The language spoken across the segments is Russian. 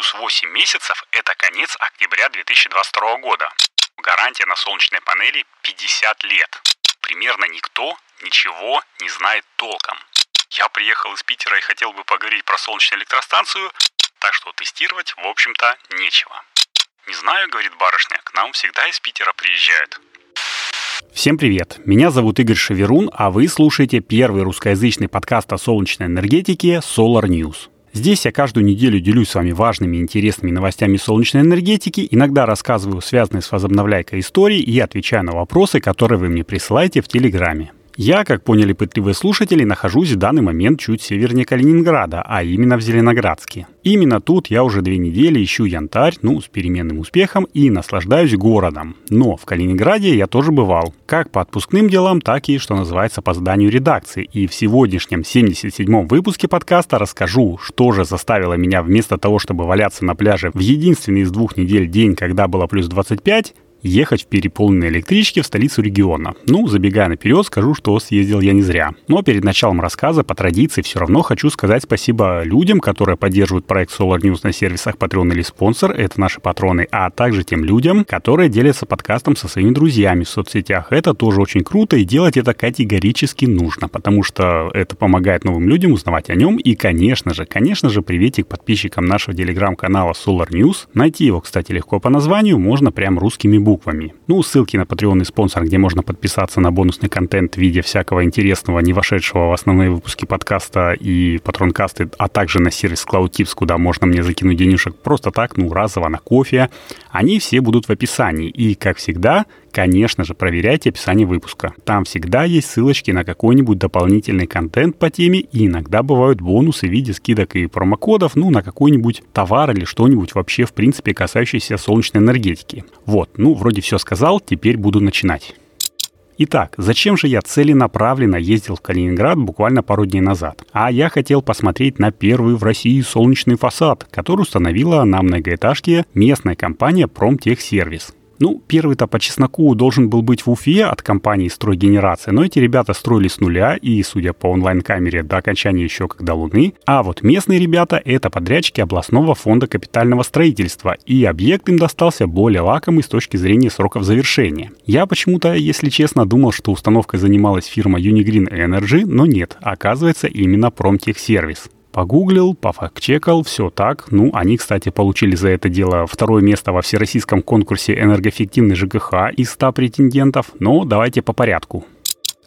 плюс 8 месяцев – это конец октября 2022 года. Гарантия на солнечные панели 50 лет. Примерно никто ничего не знает толком. Я приехал из Питера и хотел бы поговорить про солнечную электростанцию, так что тестировать, в общем-то, нечего. Не знаю, говорит барышня, к нам всегда из Питера приезжают. Всем привет! Меня зовут Игорь Шаверун, а вы слушаете первый русскоязычный подкаст о солнечной энергетике Solar News. Здесь я каждую неделю делюсь с вами важными и интересными новостями солнечной энергетики, иногда рассказываю связанные с возобновляйкой истории и отвечаю на вопросы, которые вы мне присылаете в Телеграме. Я, как поняли пытливые слушатели, нахожусь в данный момент чуть севернее Калининграда, а именно в Зеленоградске. Именно тут я уже две недели ищу янтарь, ну, с переменным успехом, и наслаждаюсь городом. Но в Калининграде я тоже бывал. Как по отпускным делам, так и, что называется, по заданию редакции. И в сегодняшнем 77-м выпуске подкаста расскажу, что же заставило меня вместо того, чтобы валяться на пляже в единственный из двух недель день, когда было плюс 25, ехать в переполненной электричке в столицу региона. Ну, забегая наперед, скажу, что съездил я не зря. Но перед началом рассказа, по традиции, все равно хочу сказать спасибо людям, которые поддерживают проект Solar News на сервисах Patreon или спонсор, это наши патроны, а также тем людям, которые делятся подкастом со своими друзьями в соцсетях. Это тоже очень круто, и делать это категорически нужно, потому что это помогает новым людям узнавать о нем. И, конечно же, конечно же, приветик подписчикам нашего телеграм-канала Solar News. Найти его, кстати, легко по названию, можно прям русскими буквами буквами. Ну, ссылки на Patreon и спонсор, где можно подписаться на бонусный контент в виде всякого интересного, не вошедшего в основные выпуски подкаста и патронкасты, а также на сервис CloudTips, куда можно мне закинуть денежек просто так, ну, разово на кофе. Они все будут в описании. И, как всегда, конечно же, проверяйте описание выпуска. Там всегда есть ссылочки на какой-нибудь дополнительный контент по теме, и иногда бывают бонусы в виде скидок и промокодов, ну, на какой-нибудь товар или что-нибудь вообще, в принципе, касающееся солнечной энергетики. Вот, ну, вроде все сказал, теперь буду начинать. Итак, зачем же я целенаправленно ездил в Калининград буквально пару дней назад? А я хотел посмотреть на первый в России солнечный фасад, который установила на многоэтажке местная компания Промтехсервис. Ну, первый-то по чесноку должен был быть в Уфе от компании «Стройгенерация», но эти ребята строили с нуля и, судя по онлайн-камере, до окончания еще когда Луны. А вот местные ребята — это подрядчики областного фонда капитального строительства, и объект им достался более лакомый с точки зрения сроков завершения. Я почему-то, если честно, думал, что установкой занималась фирма Unigreen Energy, но нет, оказывается именно Промтехсервис. Погуглил, пофактчекал, все так. Ну, они, кстати, получили за это дело второе место во всероссийском конкурсе «Энергоэффективный ЖКХ» из 100 претендентов. Но давайте по порядку.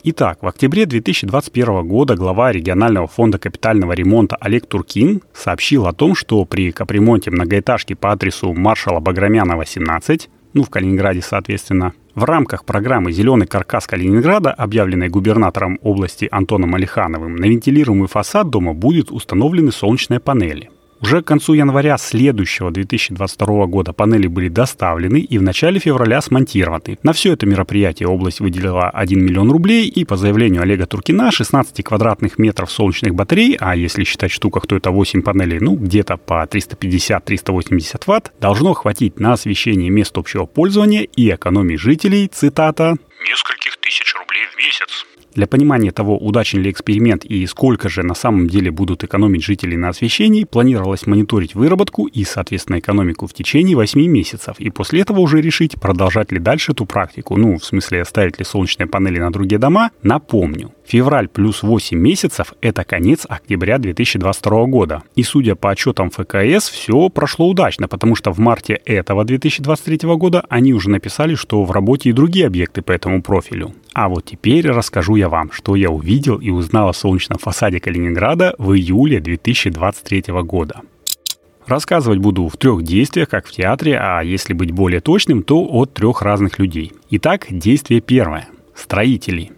Итак, в октябре 2021 года глава регионального фонда капитального ремонта Олег Туркин сообщил о том, что при капремонте многоэтажки по адресу маршала Баграмяна, 18, ну, в Калининграде, соответственно, в рамках программы «Зеленый каркас Калининграда», объявленной губернатором области Антоном Алихановым, на вентилируемый фасад дома будет установлены солнечные панели. Уже к концу января следующего 2022 года панели были доставлены и в начале февраля смонтированы. На все это мероприятие область выделила 1 миллион рублей и по заявлению Олега Туркина 16 квадратных метров солнечных батарей, а если считать штуках, то это 8 панелей, ну где-то по 350-380 ватт, должно хватить на освещение мест общего пользования и экономии жителей, цитата, «нескольких тысяч рублей в месяц». Для понимания того, удачен ли эксперимент и сколько же на самом деле будут экономить жители на освещении, планировалось мониторить выработку и, соответственно, экономику в течение 8 месяцев, и после этого уже решить, продолжать ли дальше эту практику, ну, в смысле, ставить ли солнечные панели на другие дома, напомню. Февраль плюс 8 месяцев – это конец октября 2022 года. И судя по отчетам ФКС, все прошло удачно, потому что в марте этого 2023 года они уже написали, что в работе и другие объекты по этому профилю. А вот теперь расскажу я вам, что я увидел и узнал о солнечном фасаде Калининграда в июле 2023 года. Рассказывать буду в трех действиях, как в театре, а если быть более точным, то от трех разных людей. Итак, действие первое. Строители.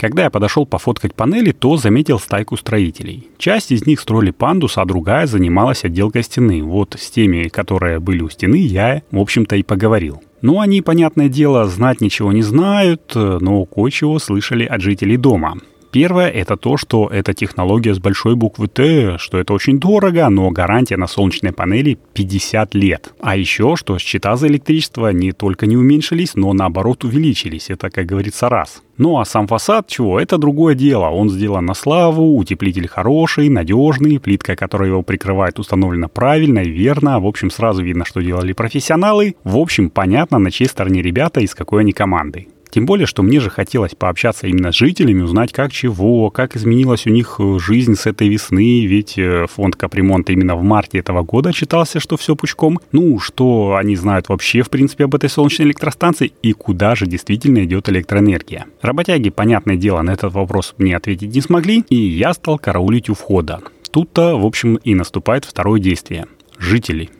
Когда я подошел пофоткать панели, то заметил стайку строителей. Часть из них строили пандус, а другая занималась отделкой стены. Вот с теми, которые были у стены, я, в общем-то, и поговорил. Ну, они, понятное дело, знать ничего не знают, но кое-чего слышали от жителей дома. Первое – это то, что это технология с большой буквы «Т», что это очень дорого, но гарантия на солнечной панели 50 лет. А еще, что счета за электричество не только не уменьшились, но наоборот увеличились. Это, как говорится, раз. Ну а сам фасад, чего, это другое дело. Он сделан на славу, утеплитель хороший, надежный, плитка, которая его прикрывает, установлена правильно и верно. В общем, сразу видно, что делали профессионалы. В общем, понятно, на чьей стороне ребята и с какой они командой. Тем более, что мне же хотелось пообщаться именно с жителями, узнать, как чего, как изменилась у них э, жизнь с этой весны, ведь э, фонд капремонта именно в марте этого года читался, что все пучком. Ну, что они знают вообще, в принципе, об этой солнечной электростанции и куда же действительно идет электроэнергия. Работяги, понятное дело, на этот вопрос мне ответить не смогли, и я стал караулить у входа. Тут-то, в общем, и наступает второе действие. Жители.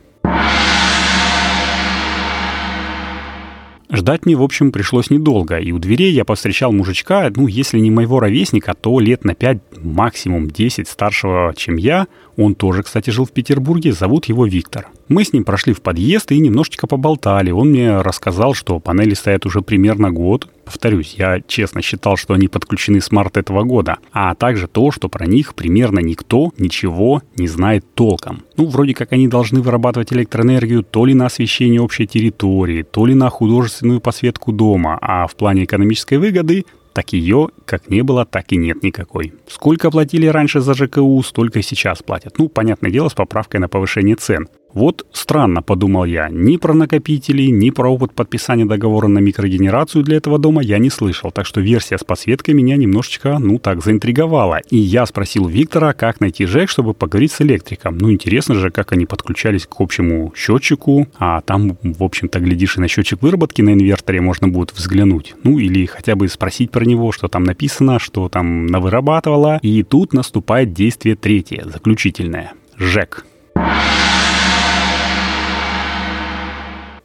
Ждать мне, в общем, пришлось недолго, и у дверей я повстречал мужичка, ну, если не моего ровесника, то лет на 5, максимум 10 старшего, чем я. Он тоже, кстати, жил в Петербурге, зовут его Виктор. Мы с ним прошли в подъезд и немножечко поболтали. Он мне рассказал, что панели стоят уже примерно год. Повторюсь, я честно считал, что они подключены с марта этого года. А также то, что про них примерно никто ничего не знает толком. Ну, вроде как они должны вырабатывать электроэнергию то ли на освещение общей территории, то ли на художественную посветку дома, а в плане экономической выгоды так ее как не было, так и нет никакой. Сколько платили раньше за ЖКУ, столько и сейчас платят. Ну, понятное дело, с поправкой на повышение цен. Вот странно, подумал я, ни про накопители, ни про опыт подписания договора на микрогенерацию для этого дома я не слышал, так что версия с подсветкой меня немножечко, ну так, заинтриговала. И я спросил Виктора, как найти ЖЭК, чтобы поговорить с электриком. Ну, интересно же, как они подключались к общему счетчику, а там, в общем-то, глядишь, и на счетчик выработки на инверторе можно будет взглянуть. Ну, или хотя бы спросить про него, что там написано, что там навырабатывало. И тут наступает действие третье, заключительное. ЖЭК.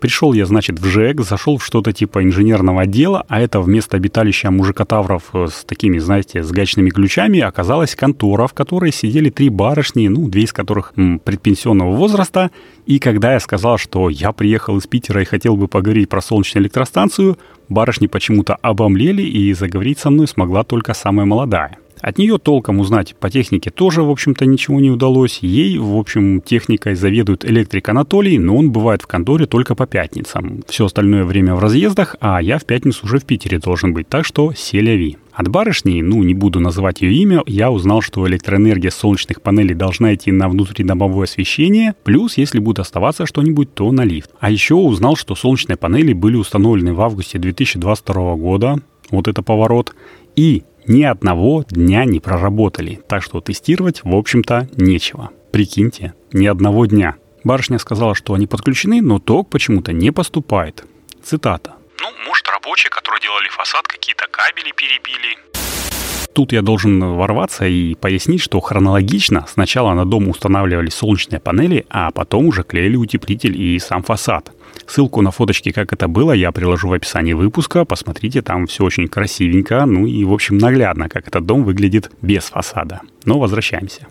Пришел я, значит, в ЖЭК, зашел в что-то типа инженерного отдела, а это вместо обиталища мужикотавров э, с такими, знаете, с гачными ключами оказалась контора, в которой сидели три барышни, ну, две из которых м, предпенсионного возраста. И когда я сказал, что я приехал из Питера и хотел бы поговорить про солнечную электростанцию, барышни почему-то обомлели, и заговорить со мной смогла только самая молодая. От нее толком узнать по технике тоже, в общем-то, ничего не удалось. Ей, в общем, техникой заведует электрик Анатолий, но он бывает в конторе только по пятницам. Все остальное время в разъездах, а я в пятницу уже в Питере должен быть, так что селяви. От барышни, ну, не буду называть ее имя, я узнал, что электроэнергия солнечных панелей должна идти на внутридомовое освещение, плюс, если будет оставаться что-нибудь, то на лифт. А еще узнал, что солнечные панели были установлены в августе 2022 года, вот это поворот, и ни одного дня не проработали, так что тестировать, в общем-то, нечего. Прикиньте, ни одного дня. Барышня сказала, что они подключены, но ток почему-то не поступает. Цитата. Ну, может, рабочие, которые делали фасад, какие-то кабели перебили. Тут я должен ворваться и пояснить, что хронологично сначала на дом устанавливали солнечные панели, а потом уже клеили утеплитель и сам фасад. Ссылку на фоточки, как это было, я приложу в описании выпуска. Посмотрите, там все очень красивенько, ну и, в общем, наглядно, как этот дом выглядит без фасада. Но возвращаемся.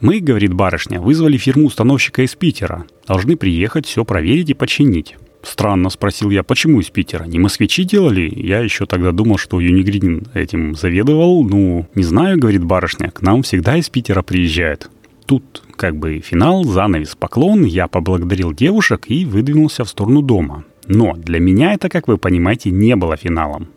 Мы, говорит барышня, вызвали фирму-установщика из Питера. Должны приехать, все проверить и починить. Странно, спросил я, почему из Питера? Не москвичи делали? Я еще тогда думал, что Юнигрин этим заведовал. Ну, не знаю, говорит барышня, к нам всегда из Питера приезжают. Тут как бы финал, занавес, поклон, я поблагодарил девушек и выдвинулся в сторону дома. Но для меня это, как вы понимаете, не было финалом.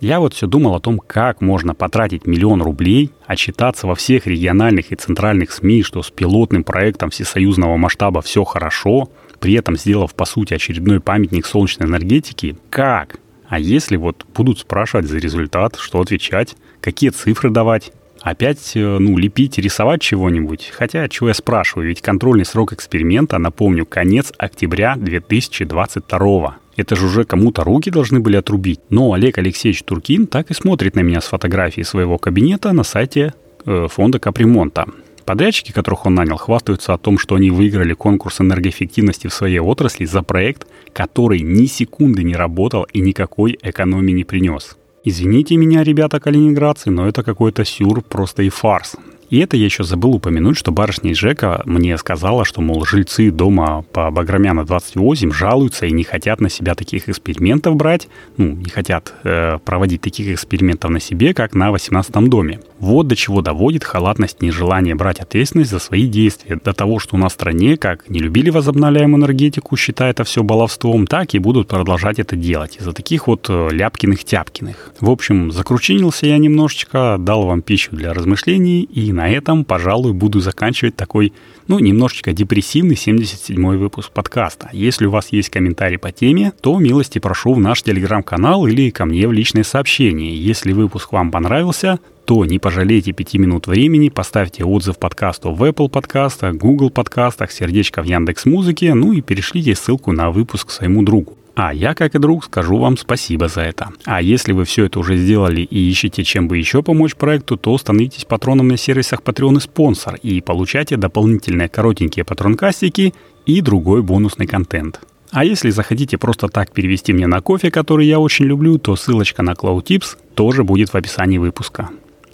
Я вот все думал о том, как можно потратить миллион рублей, отчитаться во всех региональных и центральных СМИ, что с пилотным проектом всесоюзного масштаба все хорошо, при этом сделав, по сути, очередной памятник солнечной энергетики. Как? А если вот будут спрашивать за результат, что отвечать, какие цифры давать? Опять, э, ну, лепить, рисовать чего-нибудь. Хотя, чего я спрашиваю, ведь контрольный срок эксперимента, напомню, конец октября 2022 это же уже кому-то руки должны были отрубить. Но Олег Алексеевич Туркин так и смотрит на меня с фотографии своего кабинета на сайте э, фонда капремонта. Подрядчики, которых он нанял, хвастаются о том, что они выиграли конкурс энергоэффективности в своей отрасли за проект, который ни секунды не работал и никакой экономии не принес. Извините меня, ребята калининградцы, но это какой-то сюр, просто и фарс. И это я еще забыл упомянуть, что барышня из ЖЭКа мне сказала, что, мол, жильцы дома по Баграмяна 28 жалуются и не хотят на себя таких экспериментов брать, ну, не хотят э, проводить таких экспериментов на себе, как на 18 доме. Вот до чего доводит халатность нежелание брать ответственность за свои действия. До того, что у нас в стране, как не любили возобновляемую энергетику, считая это все баловством, так и будут продолжать это делать. Из-за таких вот э, ляпкиных-тяпкиных. В общем, закручинился я немножечко, дал вам пищу для размышлений, и на этом, пожалуй, буду заканчивать такой, ну, немножечко депрессивный 77-й выпуск подкаста. Если у вас есть комментарий по теме, то милости прошу в наш телеграм-канал или ко мне в личное сообщение. Если выпуск вам понравился, то не пожалейте пяти минут времени, поставьте отзыв подкасту в Apple подкастах, Google подкастах, сердечко в Яндекс Музыке, ну и перешлите ссылку на выпуск своему другу. А я, как и друг, скажу вам спасибо за это. А если вы все это уже сделали и ищете, чем бы еще помочь проекту, то становитесь патроном на сервисах Patreon и спонсор и получайте дополнительные коротенькие патронкастики и другой бонусный контент. А если захотите просто так перевести мне на кофе, который я очень люблю, то ссылочка на Cloud Tips тоже будет в описании выпуска.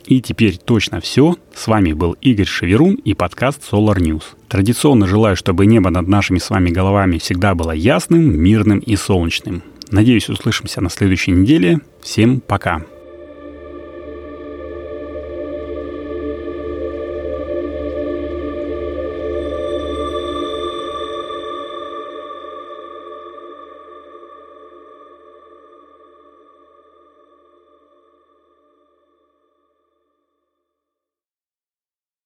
И теперь точно все. С вами был Игорь Шеверун и подкаст Solar News. Традиционно желаю, чтобы небо над нашими с вами головами всегда было ясным, мирным и солнечным. Надеюсь, услышимся на следующей неделе. Всем пока.